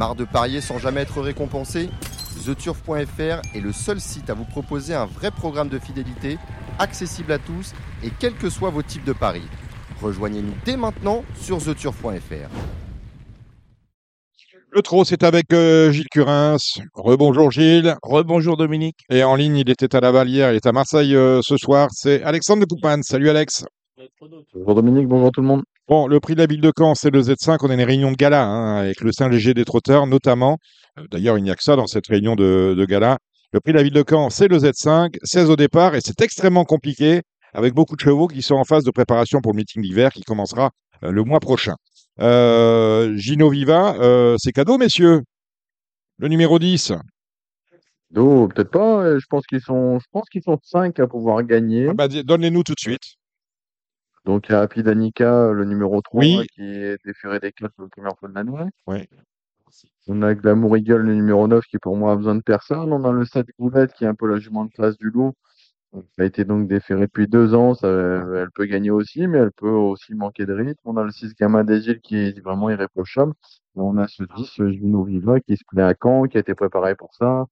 Marre de parier sans jamais être récompensé TheTurf.fr est le seul site à vous proposer un vrai programme de fidélité, accessible à tous et quels que soient vos types de paris. Rejoignez-nous dès maintenant sur TheTurf.fr. Le trot, c'est avec euh, Gilles Curins. Rebonjour Gilles. Rebonjour Dominique. Et en ligne, il était à Laval hier, il est à Marseille euh, ce soir. C'est Alexandre de Poupane. Salut Alex. Bonjour Dominique, bonjour tout le monde. Bon, le prix de la ville de Caen, c'est le Z5. On a une réunion de gala hein, avec le Saint-Léger des trotteurs, notamment. Euh, D'ailleurs, il n'y a que ça dans cette réunion de, de gala. Le prix de la ville de Caen, c'est le Z5, 16 au départ, et c'est extrêmement compliqué, avec beaucoup de chevaux qui sont en phase de préparation pour le meeting d'hiver qui commencera euh, le mois prochain. Euh, Gino Viva, euh, c'est cadeau, messieurs. Le numéro 10. Non, peut-être pas. Je pense qu'ils sont, je pense qu'ils sont cinq à pouvoir gagner. Ah bah, Donne-les-nous tout de suite. Donc il y a Happy Danica, le numéro 3, Oui. qui est déféré des quatre pour la première fois de l'année. Oui. On a Glamour Eagle, le numéro 9, qui pour moi a besoin de personne. On a le 7 Goulette, qui est un peu la jument de classe du loup. Donc, Elle a été donc déférée depuis deux ans. Ça, elle peut gagner aussi, mais elle peut aussi manquer de rythme. On a le 6 Gamin des îles, qui est vraiment irréprochable. Et on a ce 10, Gino Viva, qui se plaît à Caen, qui a été préparé pour ça.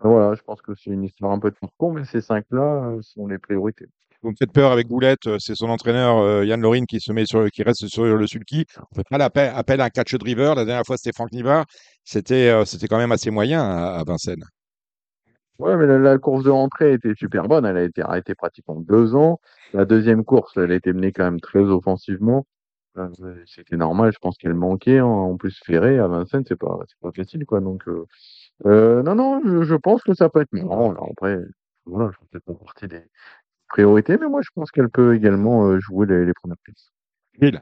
Voilà, je pense que c'est une histoire un peu de parcours, mais ces cinq-là euh, sont les priorités. Vous me faites peur avec Boulette, euh, c'est son entraîneur euh, Yann Lorine qui se met sur, qui reste sur le sulky. On fait pas l'appel appel un catch driver. La dernière fois, c'était Franck Nivard. C'était, euh, c'était quand même assez moyen à, à Vincennes. Ouais, mais la, course de rentrée était super bonne. Elle a été arrêtée pratiquement deux ans. La deuxième course, elle a été menée quand même très offensivement. C'était normal. Je pense qu'elle manquait. En plus, Ferré à Vincennes, c'est pas, pas facile, quoi. Donc, non, non, je, pense que ça peut être marrant. Alors après, voilà, je fais pas partie des priorités, mais moi, je pense qu'elle peut également euh, jouer les, les premières places. Gilles.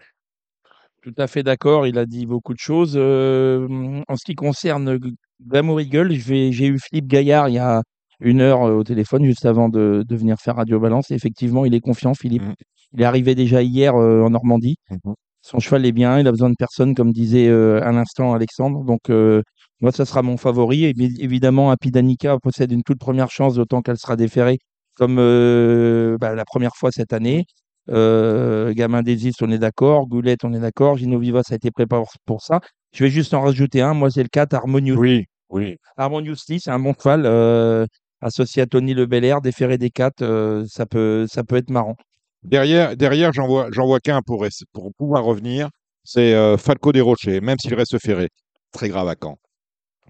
Tout à fait d'accord, il a dit beaucoup de choses. Euh, en ce qui concerne Glamour Eagle, j'ai eu Philippe Gaillard il y a une heure euh, au téléphone, juste avant de, de venir faire Radio Balance. Et effectivement, il est confiant, Philippe. Mhm. Il est arrivé déjà hier euh, en Normandie. Mhm. Son cheval est bien, il a besoin de personne, comme disait euh, à l'instant Alexandre. Donc, euh, moi, ça sera mon favori. Et bien, évidemment, Happy Danica possède une toute première chance, d'autant qu'elle sera déférée comme euh, bah, la première fois cette année. Euh, Gamin d'Exis, on est d'accord. Goulette, on est d'accord. Gino Viva, ça a été préparé pour ça. Je vais juste en rajouter un. Moi, c'est le 4, Harmonious. Oui, oui. Harmoniously, c'est un bon cheval euh, associé à Tony Le Belair, déféré des 4. euh, ça, peut, ça peut être marrant. Derrière, derrière, j'en vois, vois qu'un pour, pour pouvoir revenir. C'est Falco des Rochers, même s'il reste ferré. Très grave à Caen.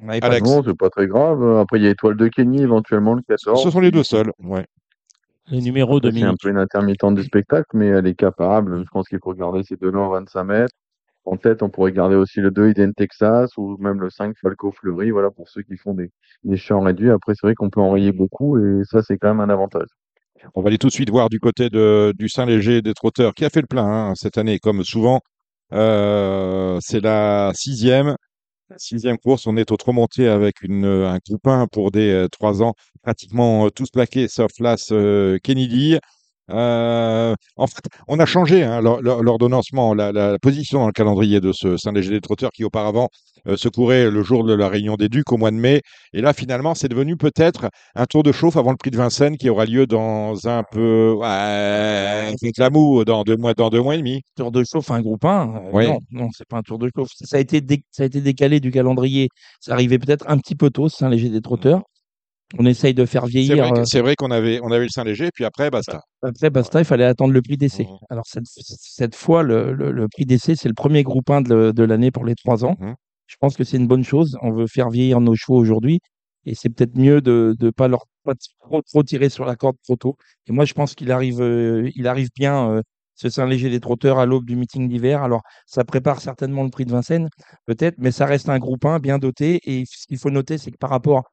Alex. Non, c'est pas très grave. Après, il y a Étoile de Kenny, éventuellement, le 14. Ce sont les deux seuls. Ouais. Les numéros, Après, C'est un peu une intermittente du spectacle, mais elle est capable. Je pense qu'il faut garder ces deux noms à 25 mètres. En tête, on pourrait garder aussi le 2 Eden Texas ou même le 5 Falco Fleury. Voilà, pour ceux qui font des, des champs réduits. Après, c'est vrai qu'on peut enrayer beaucoup et ça, c'est quand même un avantage. On va aller tout de suite voir du côté de, du Saint-Léger des trotteurs, qui a fait le plein hein, cette année, comme souvent. Euh, c'est la sixième. Sixième course, on est au remonté avec une, un groupe 1 pour des euh, trois ans, pratiquement euh, tous plaqués, sauf l'As euh, Kennedy. Euh, en fait, on a changé hein, l'or- l'or- l'ordonnancement, la, la position dans le calendrier de ce Saint-Léger des Trotteurs qui auparavant euh, se courait le jour de la réunion des Ducs au mois de mai. Et là, finalement, c'est devenu peut-être un tour de chauffe avant le prix de Vincennes qui aura lieu dans un peu, ouais, moue, dans deux mois, dans deux mois et demi. tour de chauffe, un groupe 1. Oui. Non, non, c'est pas un tour de chauffe. Ça a été, ça a été décalé du calendrier. Ça arrivait peut-être un petit peu tôt, Saint-Léger des Trotteurs. On essaye de faire vieillir. euh, c'est vrai qu'on avait, on avait le Saint-Léger, puis après, basta. Après, basta, il fallait attendre le prix d'essai. Mhm. Alors, cette, cette fois, le, le- le prix d'essai, c'est le premier groupe 1 de, de l'année pour les trois ans. Mhm. Je pense que c'est une bonne chose. On veut faire vieillir nos chevaux aujourd'hui. Et c'est peut-être mieux de ne pas leur pas trop, trop tirer sur la corde trop tôt. Et moi, je pense qu'il arrive, euh, il arrive bien, euh, ce Saint-Léger des trotteurs, à l'aube du meeting d'hiver. Alors, ça prépare certainement le prix de Vincennes, peut-être, mais ça reste un groupe 1 bien doté. Et ce qu'il faut noter, c'est que par rapport,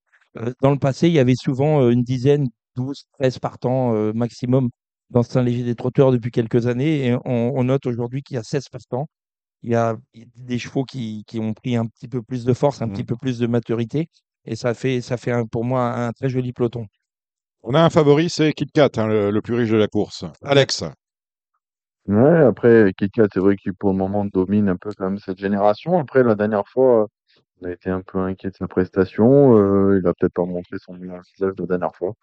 dans le passé, il y avait souvent euh, une dizaine, 12, 13 partants euh, maximum dans ce Saint-Léger des trotteurs depuis quelques années. Et on, on note aujourd'hui qu'il y a 16 partants. Il y a des chevaux qui, qui ont pris un petit peu plus de force, un petit peu plus de maturité. Et ça fait, ça fait un- pour moi un très joli peloton. On a un favori, c'est Kit Kat, hein, le, le plus riche de la course. Alex. Ouais, après, Kika, c'est vrai qu'il pour le moment domine un peu quand même cette génération. Après, la dernière fois, on a été un peu inquiet de sa prestation. Euh, il a peut-être pas montré son meilleur visage la dernière fois.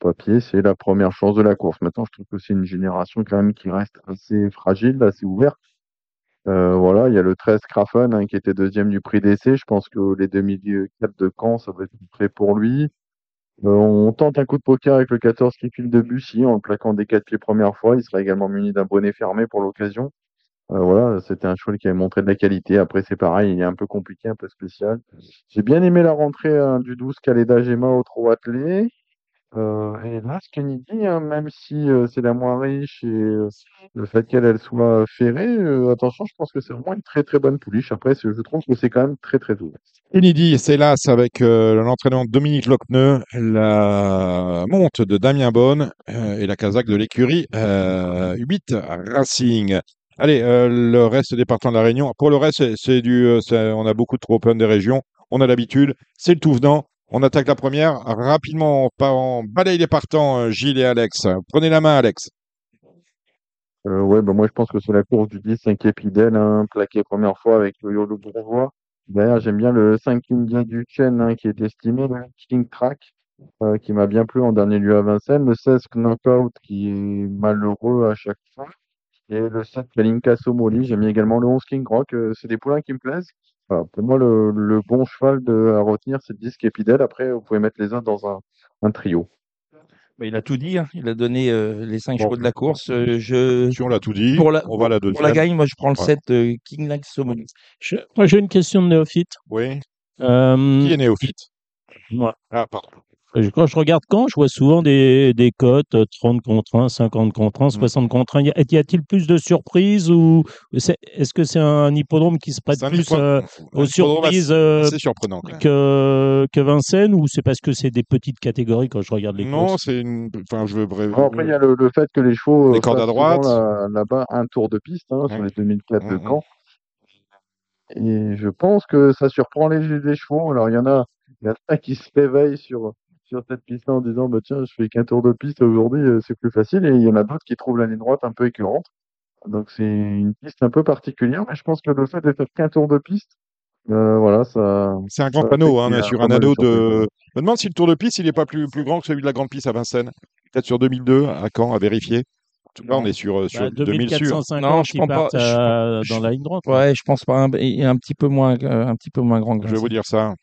Papier, c'est la première chance de la course. Maintenant, je trouve que c'est une génération quand même qui reste assez fragile, assez ouverte. Euh, voilà, il y a le 13 Crafen hein, qui était deuxième du prix d'essai. Je pense que les 2004 de Caen, ça va être prêt pour lui. Euh, on tente un coup de poker avec le 14 qui file de Bussy en le plaquant des quatre pieds première fois. Il sera également muni d'un bonnet fermé pour l'occasion. Euh, voilà, c'était un cheval qui avait montré de la qualité. Après, c'est pareil, il est un peu compliqué, un peu spécial. J'ai bien aimé la rentrée hein, du 12 Caleda Gema au trop attelé. Euh, et là, ce Kennedy, hein, même si euh, c'est la moins riche et le fait qu'elle elle soit ferrée, attention, je pense que c'est vraiment une très très bonne pouliche. Après, je trouve que c'est quand même très très doux. Kennedy, c'est l'as avec l'entraînement de Dominique Locneux, la monte de Damien Bonne et la casaque de l'écurie euh, 8 Racing. Allez, euh, le reste des partants de la Réunion. Pour le reste, c'est- du, euh, on a beaucoup trop open des régions. On a l'habitude. C'est le tout venant. On attaque la première. Rapidement, on, part- on balaye les partants, euh, Gilles et Alex. Prenez la main, Alex. Euh, ouais, bah moi je pense que c'est la course du 10, 5 Épidel, hein, plaqué première fois avec le Yolo Bourgeois. D'ailleurs, j'aime bien le 5 India du Chen hein, qui est estimé, le King Track, euh, qui m'a bien plu en dernier lieu à Vincennes, le 16 Knockout qui est malheureux à chaque fois, et le 7 Kalinka Somoli. J'aime bien également le 11 King Rock, euh, c'est des poulains qui me plaisent. Voilà, pour moi, le, le bon cheval de, à retenir, c'est le 10 Épidel. Après, vous pouvez mettre les autres dans un, un trio. Bah, il a tout dit, hein. il a donné euh, les cinq Bon. chevaux de la course. Euh, je... Si on l'a tout dit, Pour la, on va la pour deuxième. la gagne, moi je prends le Ouais. 7 euh, King Like Somoni. Je- Moi, j'ai une question de néophyte. Oui. Euh, Qui est néophyte? moi, Ah, pardon. Je- quand je regarde quand, je vois souvent des, des cotes euh, 30 contre 1, 50 contre 1, Mm. 60 contre 1. Y a-t-il plus de surprises ou est-ce que c'est un hippodrome qui se prête plus euh, aux surprises assez- euh, assez surprenant. quand même. que, que Vincennes ou c'est parce que c'est des petites catégories quand je regarde les Non, courses? c'est une. Enfin, je veux bref. Bon, après, il y a le, le fait que les chevaux Les euh, cordes à droite. là-bas un tour de piste hein, sur les 2004 de Mhm. Caen. Et je pense que ça surprend les, les chevaux. Alors, il y en a, il y en a qui se réveillent sur, sur cette piste-là en disant bah, Tiens, je fais qu'un tour de piste aujourd'hui, euh, c'est plus facile. Et il y en a d'autres qui trouvent la ligne droite un peu écœurante. Donc, c'est une piste un peu particulière. Mais je pense que le fait de faire qu'un tour de piste, euh, voilà, ça. C'est un grand panneau, hein, pas un mal de. Je me demande si le Tour de piste, il n'est pas plus, plus grand que celui de la Grande Piste à Vincennes. Peut-être sur 2002, à Caen, à vérifier. En tout cas, on est sur, euh, sur Bah, 2000 sûr. 2450 Non, je qui prends pas- partent je- euh, je- dans la ligne droite. Ouais, je pense pas. Un, et un petit peu moins, un petit peu moins grand. que Je vais vous dire ça.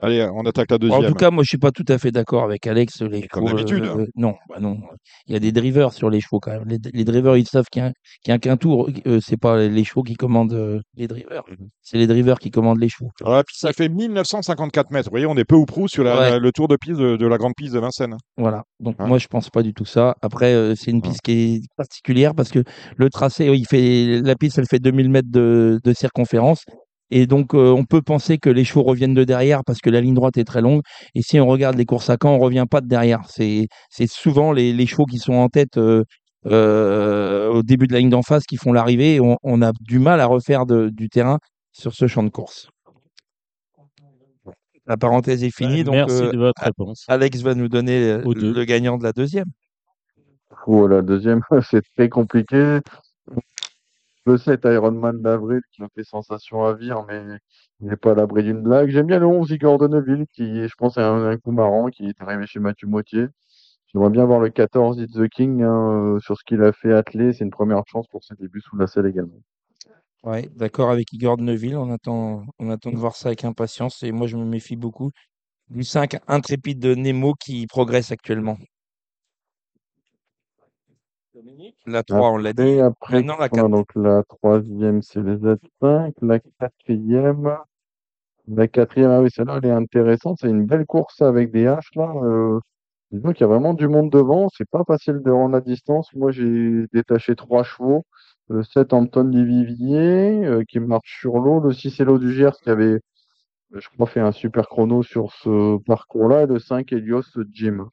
Allez, on attaque la deuxième. en tout cas, moi, je suis pas tout à fait d'accord avec Alex. Les Comme chevaux, d'habitude. euh, non, bah non. Il y a des drivers sur les chevaux quand même. Les, les drivers, ils savent qu'il y a, qu'un tour. Euh, c'est pas les chevaux qui commandent euh, les drivers. Mhm. C'est les drivers qui commandent les chevaux. Alors, la piste, ça fait 1954 mètres. Vous voyez, on est peu ou prou sur la- Ouais. la- le Tour de piste de, de la Grande Piste de Vincennes. Voilà. Donc Hein moi, je pense pas du tout ça. Après, euh, c'est une Hein. piste qui est particulière parce que le tracé, il fait la piste, elle fait 2000 mètres de, de circonférence. Et donc, euh, on peut penser que les chevaux reviennent de derrière parce que la ligne droite est très longue. Et si on regarde les courses à Caen, on revient pas de derrière. C'est, c'est souvent les, les chevaux qui sont en tête euh, euh, au début de la ligne d'en face qui font l'arrivée. On, on a du mal à refaire de- du terrain sur ce champ de course. La parenthèse est finie. Ouais, donc, Merci euh, de votre réponse. Alex va nous donner le gagnant de la deuxième. Oh, la deuxième, c'est très compliqué. Le 7 Ironman d'Avril qui a fait sensation à Vire, mais il n'est pas à l'abri d'une blague. J'aime bien le 11 Igor Donneville qui, je pense, est un, coup marrant, qui est arrivé chez Mathieu Moitié. J'aimerais bien voir le 14 It's the King hein, euh, sur ce qu'il a fait atteler. C'est une première chance pour ses débuts sous la selle également. Ouais, d'accord avec Igor de Neuville. On attend, on attend de voir ça avec impatience. Et moi, je me méfie beaucoup du 5 intrépide de Nemo qui progresse actuellement. La 3, on l'a dit. Et après, Maintenant, la on a 4. donc la troisième, c'est les Z5. La quatrième, la quatrième, ah oui, celle-là, elle est intéressante. C'est une belle course avec des haches, là. Euh, disons qu'il y a vraiment du monde devant. C'est pas facile de rendre la distance. Moi, j'ai détaché trois chevaux. Le 7 Anton Duvivier, euh, qui marche sur l'eau. Le 6 Hello du Gers, qui avait, euh, je crois, fait un super chrono sur ce parcours-là. Et le 5 Helios Jim.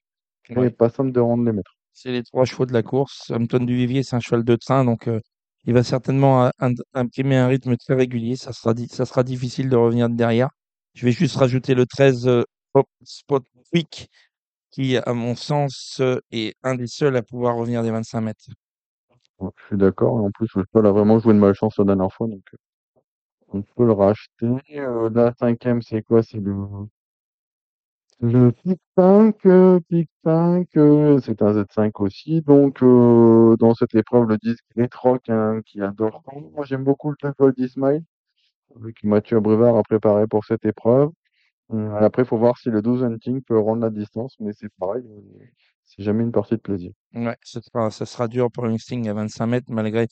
Et Ouais. pas simple de rendre les mètres. C'est les trois chevaux de la course. Hampton du Vivier, c'est un cheval de train, donc euh, il va certainement im- imprimer un rythme très régulier. Ça sera, difficile de revenir de derrière. Je vais juste rajouter le 13 euh, Spot Quick, qui, à mon sens, euh, est un des seuls à pouvoir revenir des 25 mètres. Je suis d'accord. En plus, le cheval a vraiment joué de malchance la dernière fois, donc on peut le racheter. La cinquième, c'est quoi? C'est le, Le Pic 5, euh, Pic 5, euh, c'est un Z5 aussi. Donc, euh, dans cette épreuve, le disque Great Rock, hein, qui adore. Moi, j'aime beaucoup le Temple d'Ismail, que Mathieu Abrivard a préparé pour cette épreuve. Euh, après, il faut voir si le 12 hunting peut rendre la distance, mais c'est pareil, euh, c'est jamais une partie de plaisir. Ouais, ça sera dur pour Instinct à 25 mètres, malgré,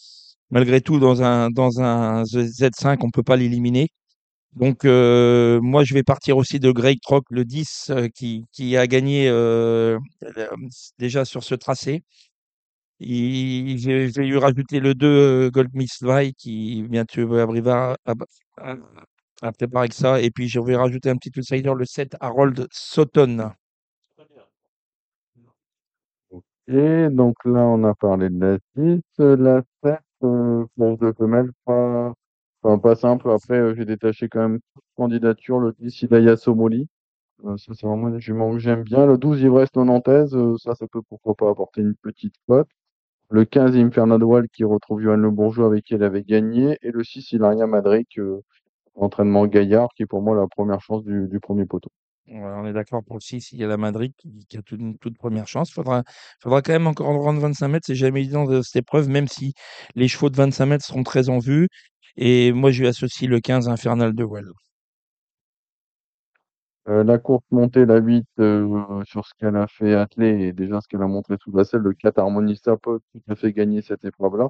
malgré tout, dans un, dans un Z5, on peut pas l'éliminer. Donc, euh, moi, je vais partir aussi de Greg Trock, le 10, euh, qui, qui a gagné euh, euh, déjà sur ce tracé. J'ai, j'ai eu rajouté le 2 euh, Goldsmith Vai, qui bientôt arrivera à, préparer ça. Et puis, je vais rajouter un petit outsider, le 7 Harold Sutton. Et donc là, on a parlé de la 6, euh, la 7, euh, course de femelle, pas, enfin, pas simple. Après, euh, j'ai détaché quand même candidature, le 10 Hidaya Somoli. Euh, ça, c'est vraiment une jument que j'aime bien. Le 12 Ivresse Nantaise, euh, ça, ça peut pourquoi pas apporter une petite cote. Le 15 Inferno de Wall qui retrouve Johan Le Bourgeois avec qui elle avait gagné. Et le 6 Hilaria Madric, euh, entraînement Gaillard, qui est pour moi la première chance du, du premier poteau. On est d'accord pour le 6, il y a la Madrid qui, a toute, toute première chance. Faudra, faudra quand même encore rendre 25 mètres, c'est jamais évident de cette épreuve, même si les chevaux de 25 mètres seront très en vue. Et moi, je lui associe le 15 Infernal de Well. Euh, la course montée, la 8, euh, sur ce qu'elle a fait atteler et déjà ce qu'elle a montré sous la selle, le 4 Harmonista peut tout à fait gagner cette épreuve-là.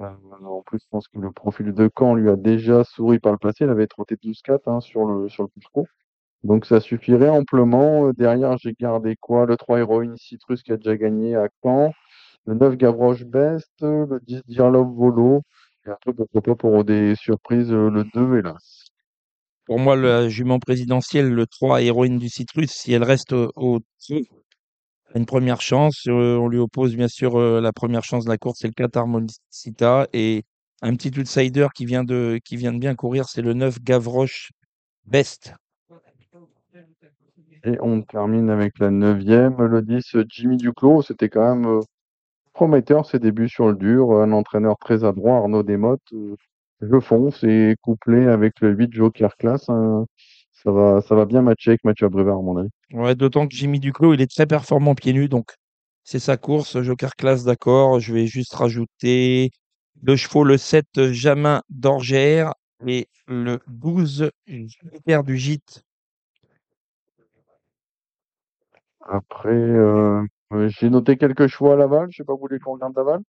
Euh, en plus, je pense que le profil de Caen lui a déjà souri par le passé. Il avait trotté 12-4 hein, sur le, sur le. Donc ça suffirait amplement. Derrière, j'ai gardé quoi? Le 3 Héroïne Citrus qui a déjà gagné à Caen. Le 9 Gavroche Best, le 10 Dialog Volo. Et après, pourquoi pas pour des surprises, euh, le 2, hélas. Pour moi, la jument présidentielle, le 3 héroïne du Citrus, si elle reste au, au a une première chance. Euh, on lui oppose bien sûr euh, la première chance de la course, c'est le 4 Harmonicita. Et un petit outsider qui vient de, qui vient de bien courir, c'est le 9 Gavroche Best. Et on termine avec la neuvième, le 10 Jimmy Duclos. C'était quand même euh, prometteur ses débuts sur le dur. Un entraîneur très adroit, Arnaud Desmottes. Euh, je fonce et couplé avec le 8 Joker Class. hein, ça va, ça va bien matcher avec Mathieu Abrivard, à mon avis. Ouais, d'autant que Jimmy Duclos, il est très performant pieds nus, donc c'est sa course. Joker classe, d'accord. Je vais juste rajouter deux chevaux, le 7 Jamin d'Orgère et le 12 Jupiter du Gîte. Après, euh, euh, j'ai noté quelques choix à Laval. Je sais pas, vous voulez qu'on regarde Laval?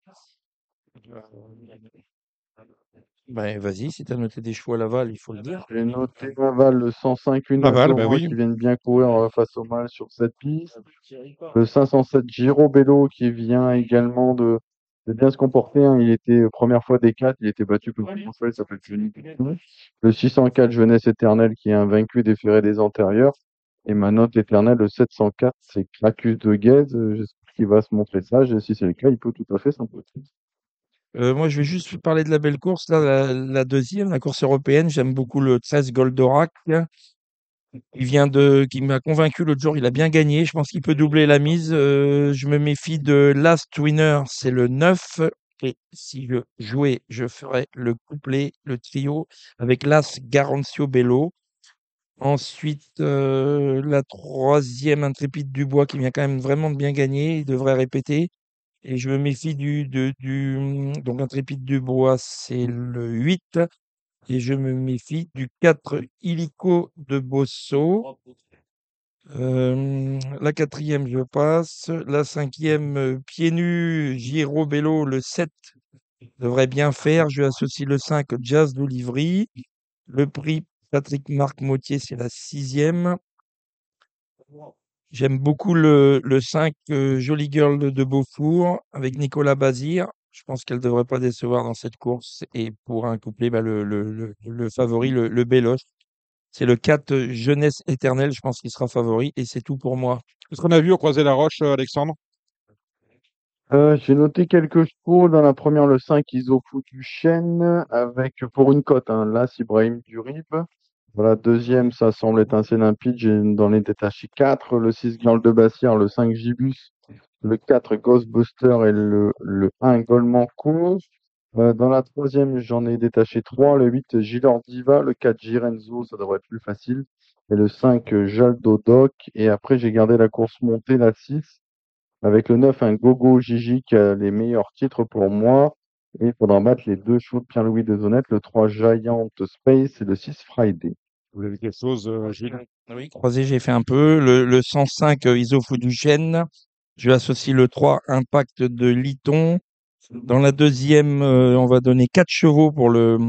Ben, vas-y, si tu as noté des chevaux à Laval, il faut le dire. J'ai noté Laval, le 105 une Laval, bah oui. qui viennent bien courir euh, face au mal sur cette piste. Le 507 Giro Bello qui vient également de, de bien se comporter. hein. Il était euh, première fois des 4, il était battu comme un cheval, il s'appelle Johnny Pichon. Le 604 Jeunesse éternelle qui est invaincu des ferrets des antérieurs. Et ma note éternelle, le 704, c'est Cracus de Guèze. Euh, J'espère qu'il va se montrer sage. Et si c'est le cas, il peut tout à fait s'imposer. Euh, moi, je vais juste parler de la belle course, là, la, deuxième, la course européenne. J'aime beaucoup le 13 Goldorak. Il vient de, qui m'a convaincu l'autre jour. Il a bien gagné. Je pense qu'il peut doubler la mise. Euh, je me méfie de Last Winner, c'est le 9. Et si je jouais, je ferais le couplet, le trio avec l'As Garancio Bello. Ensuite, euh, la troisième Intrépide Dubois qui vient quand même vraiment de bien gagner. Il devrait répéter. Et je me méfie du, de- du, donc Intrépide Dubois, c'est le 8. Et je me méfie du 4 Illico de Bosso. Euh, la quatrième, je passe. La cinquième, pieds nus, Giro Bello, le 7 devrait bien faire. Je associe le 5, Jazz d'Olivry. Le prix Patrick Marc Mautier, c'est la sixième. J'aime beaucoup le, le 5, euh, Jolie Girl de, de Beaufour, avec Nicolas Bazir. Je pense qu'elle devrait pas décevoir dans cette course. Et pour un couplet, bah, le, favori, le, le. C'est le 4, euh, Jeunesse éternelle. Je pense qu'il sera favori. Et c'est tout pour moi. Qu'est-ce qu'on a vu au Croisé la Roche, euh, Alexandre? Euh, j'ai noté quelques chevaux. Dans la première, le 5, Isofu du Chêne, avec, pour une cote, hein, l'As Ibrahim Durib. Voilà, deuxième, ça semble être assez limpide. J'ai dans les détachés 4, le 6, Girl de Bassière, le 5, Gibus, le 4, Ghostbuster et le, le 1, Goldman. Euh, dans la troisième, j'en ai détaché trois. Le 8, Gilor Diva. Le 4, Girenzo, ça devrait être plus facile. Et le 5, euh, Jaldo Doc. Et après, j'ai gardé la course montée, la 6. Avec le 9, un Gogo Gigi qui a les meilleurs titres pour moi. Et il faudra battre les deux chevaux de Pierre-Louis de Zonette, le 3 Giant Space et le 6 Friday. Vous avez quelque chose, euh, Gilles? Oui, croisé, j'ai fait un peu. Le, le 105 euh, Isofo du Chêne. Je associe le 3 Impact de Liton. Dans la deuxième, euh, on va donner 4 chevaux pour le,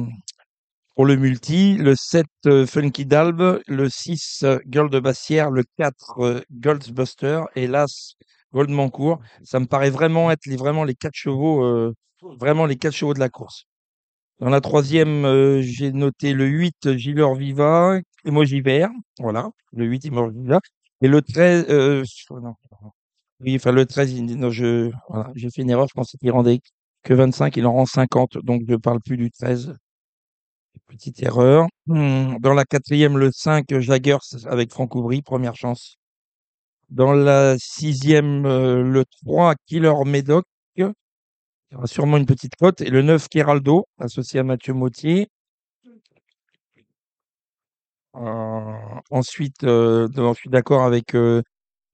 pour le multi. Le 7 euh, Funky Dalbe. Le 6 euh, Girl de Bassière. Le 4 euh, Goldsbuster. Et l'As Goldmancourt. Ça me paraît vraiment être les, vraiment les 4 chevaux, euh, vraiment les 4 chevaux de la course. Dans la troisième, euh, j'ai noté le 8 Gilor Viva, Emoji vert. Voilà, le 8 Emoji Viva. Et le 13, euh, non, oui, enfin le 13, il- non, je, voilà, j'ai fait une erreur, je pensais qu'il rendait que 25, il en rend 50, donc je parle plus du 13. Petite erreur. Hmm, Dans la quatrième, le 5 Jaggers avec Franck Oubry, première chance. Dans la sixième, euh, le 3 Killer Médoc. Il y aura sûrement une petite cote. Et le 9 Keraldo, associé à Mathieu Mautier. Euh, ensuite, euh, je suis d'accord avec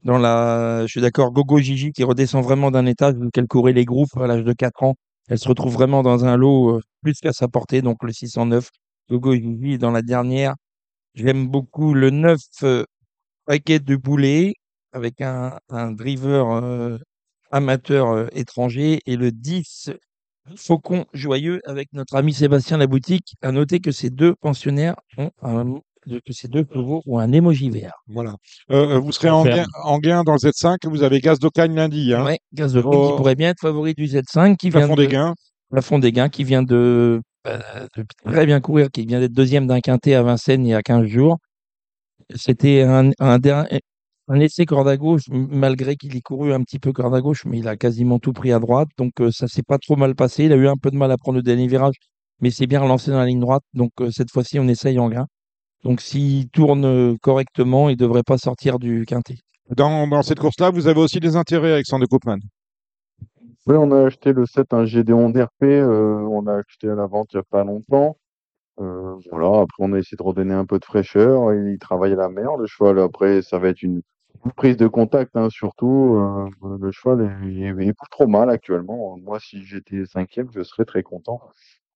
dans la, je suis d'accord Gogo Gigi qui redescend vraiment d'un étage vu qu'elle courait les groupes à l'âge de 4 ans. Elle se retrouve vraiment dans un lot plus qu'à sa portée, donc le 609 Gogo Gigi. Dans la dernière, j'aime beaucoup le 9 euh, Paquet de Boulet avec un, un driver euh, amateur euh, étranger et le 10 Faucon Joyeux avec notre ami Sébastien Laboutique. À noter que ces deux pensionnaires ont un, que ces deux chevaux ont un émoji vert. Voilà. Euh, euh, vous serez en gain, en gain dans le Z5. Vous avez Gaz d'Ocagne lundi. Hein, Ouais, Gaz de Fond Oh. qui pourrait bien être favori du Z5 qui vient Plafond de, des gains. Plafond des gains qui vient de, euh, de très bien courir, qui vient d'être deuxième d'un quintet à Vincennes il y a 15 jours. C'était un, un, un essai corde à gauche, malgré qu'il ait couru un petit peu corde à gauche, mais il a quasiment tout pris à droite. Donc euh, ça s'est pas trop mal passé. Il a eu un peu de mal à prendre le dernier virage, mais c'est bien relancé dans la ligne droite. Donc euh, cette fois-ci, on essaye en gain. Donc s'il tourne correctement, il devrait pas sortir du quintet. Dans, dans cette course-là, vous avez aussi des intérêts, Alexandre Koopman? Oui, on a acheté le 7, un Gédéon DRP, euh, on a acheté à la vente il n'y a pas longtemps. Euh, voilà, après on a essayé de redonner un peu de fraîcheur, il travaille à la mer, le cheval, après ça va être une, une prise de contact, hein, surtout, euh, le cheval est, il est- il est pas trop mal actuellement. Moi, si j'étais cinquième, je serais très content.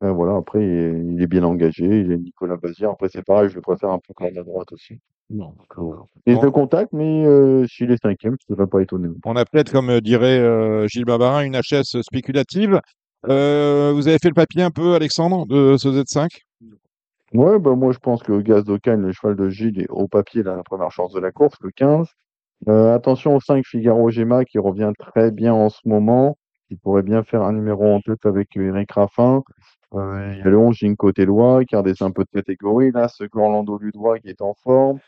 Euh, voilà, après il est, il est bien engagé, il est Nicolas Bazir, après c'est pareil, je le préfère un peu comme à droite aussi. Non. Prise de contact, mais euh, s'il est cinquième, je ne serais pas étonné. On a peut-être, comme euh, dirait euh, Gilles Barbarin, une HS spéculative. Vous avez fait le papier un peu, Alexandre, de ce Z5 Ouais, bah moi je pense que Gaz d'Ocagne, le cheval de Gilles, est au papier la première chance de la course, le 15. Euh, attention au 5 Figaro Gemma qui revient très bien en ce moment. Il pourrait bien faire un numéro en tête avec Eric Raffin. Euh, il y a le 11 Ginko Tellois qui a redescend un peu de catégorie. Là, ce Orlando Ludois qui est en forme.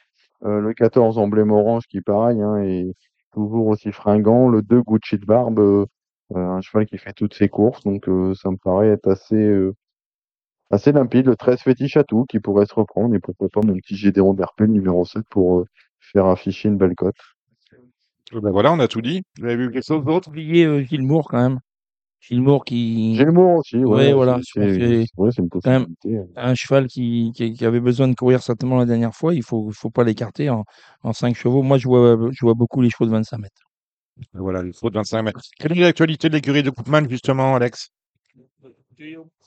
Euh, le 14 Emblème Orange qui, pareil, hein, est toujours aussi fringant. Le 2 Gucci de Barbe, un cheval qui fait toutes ses courses. Donc ça me paraît être assez, assez limpide. Le 13 Fétiche tout qui pourrait se reprendre. Et pourquoi pas mon petit Gédéon d'RP, le numéro 7, pour faire afficher une belle cote. Ben voilà, on a tout dit. Vous avez vu quelque chose d'autre? Oublier euh, Gilles Moore quand même. Gilles Moore qui, J'ai le mot aussi. Ouais, Ouais, voilà, c'est- ouais, une possibilité. un cheval qui, qui, qui avait besoin de courir certainement la dernière fois, il faut, faut pas l'écarter en, en 5 chevaux. Moi, je vois, je vois beaucoup les chevaux de 25 mètres. Ben Voilà, il faut de 25 mètres. Quelle est l'actualité de l'écurie de Koopman, justement, Alex?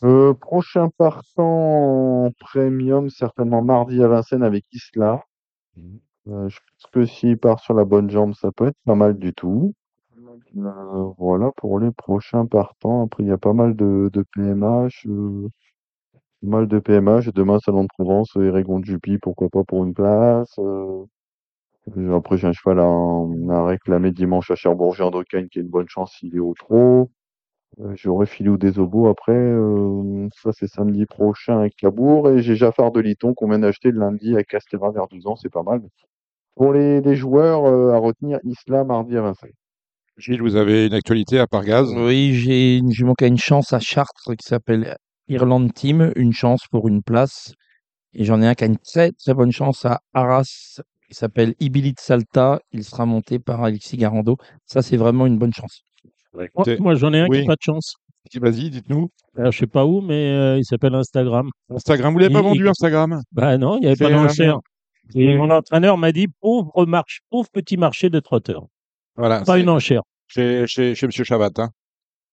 Euh, prochain partant en premium, certainement mardi à Vincennes avec Isla. Euh, je pense que s'il part sur la bonne jambe, ça peut être pas mal du tout. Euh, voilà pour les prochains partants. Après, il y a pas mal de, PMH. euh, pas mal de PMH. Demain, Salon de Provence, Erégon de Jupy, pourquoi pas pour une place. Après, j'ai un cheval à, à réclamer dimanche à Cherbourg-Jean d'Ocagne qui a une bonne chance s'il est au trot. Euh, J'aurai Filou des Obos après. ça, c'est samedi prochain avec Cabourg. Et j'ai Jaffard de Liton qu'on vient d'acheter le lundi à Castéra vers 12 ans. C'est pas mal. Pour les, les joueurs euh, à retenir, Isla mardi à Vincennes. Gilles, vous avez une actualité à part gaz? Oui, j'ai manqué une chance à Chartres qui s'appelle Irlande Team, une chance pour une place. Et j'en ai un qui a une très très bonne chance à Arras, qui s'appelle Ibilit Salta. Il sera monté par Alexis Garando. Ça, c'est vraiment une bonne chance. Moi, Écoutez, moi, j'en ai un qui n'a pas de chance. Vas-y, dites-nous. Alors, je sais pas où, mais euh, il s'appelle Instagram. Instagram, vous l'avez pas vendu il- Instagram? Bah non, il n'y avait pas d'enchère. Et mon entraîneur m'a dit pauvre marche, pauvre petit marché de trotteurs. Voilà, Pas une enchère. chez, chez, chez Monsieur Chavat, hein.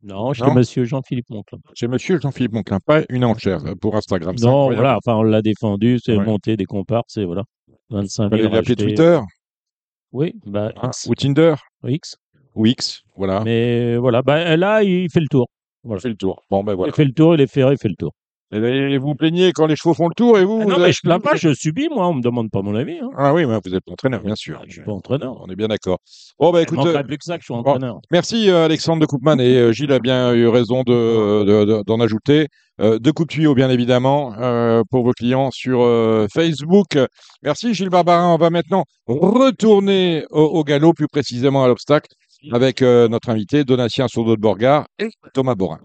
Non, chez Non? monsieur Jean-Philippe Monclin. chez Monsieur Jean-Philippe Monclin, pas une enchère pour Instagram. Non, voilà, enfin, on l'a défendu, c'est Ouais. monté des comparses, et voilà. 25 Fallait 000 l'appeler rachetés. Twitter Oui, bah, hein, X. ou Tinder X. ou X, voilà. Mais voilà, bah, là, il fait le tour. On fait le tour. Bon, ben voilà. Il fait le tour, il est ferré, il fait le tour. Et vous vous plaignez quand les chevaux font le tour et vous Ah vous non, avez- mais je plains pas, je subis, moi, on me demande pas mon avis. Hein. Ah oui, mais vous êtes entraîneur, bien sûr. Je suis pas entraîneur. On est bien d'accord. Bon, bah écoute, euh, plus que ça que je suis bon, entraîneur. merci euh, Alexandre de Koopman et euh, Gilles a bien eu raison de, de- de- d'en ajouter. Euh, deux coups de tuyau, bien évidemment, euh, pour vos clients sur euh, Facebook. Merci Gilles Barbarin. On va maintenant retourner au, au galop, plus précisément à l'obstacle, avec euh, notre invité Donatien Sourdeau de Borgard et Thomas Borin.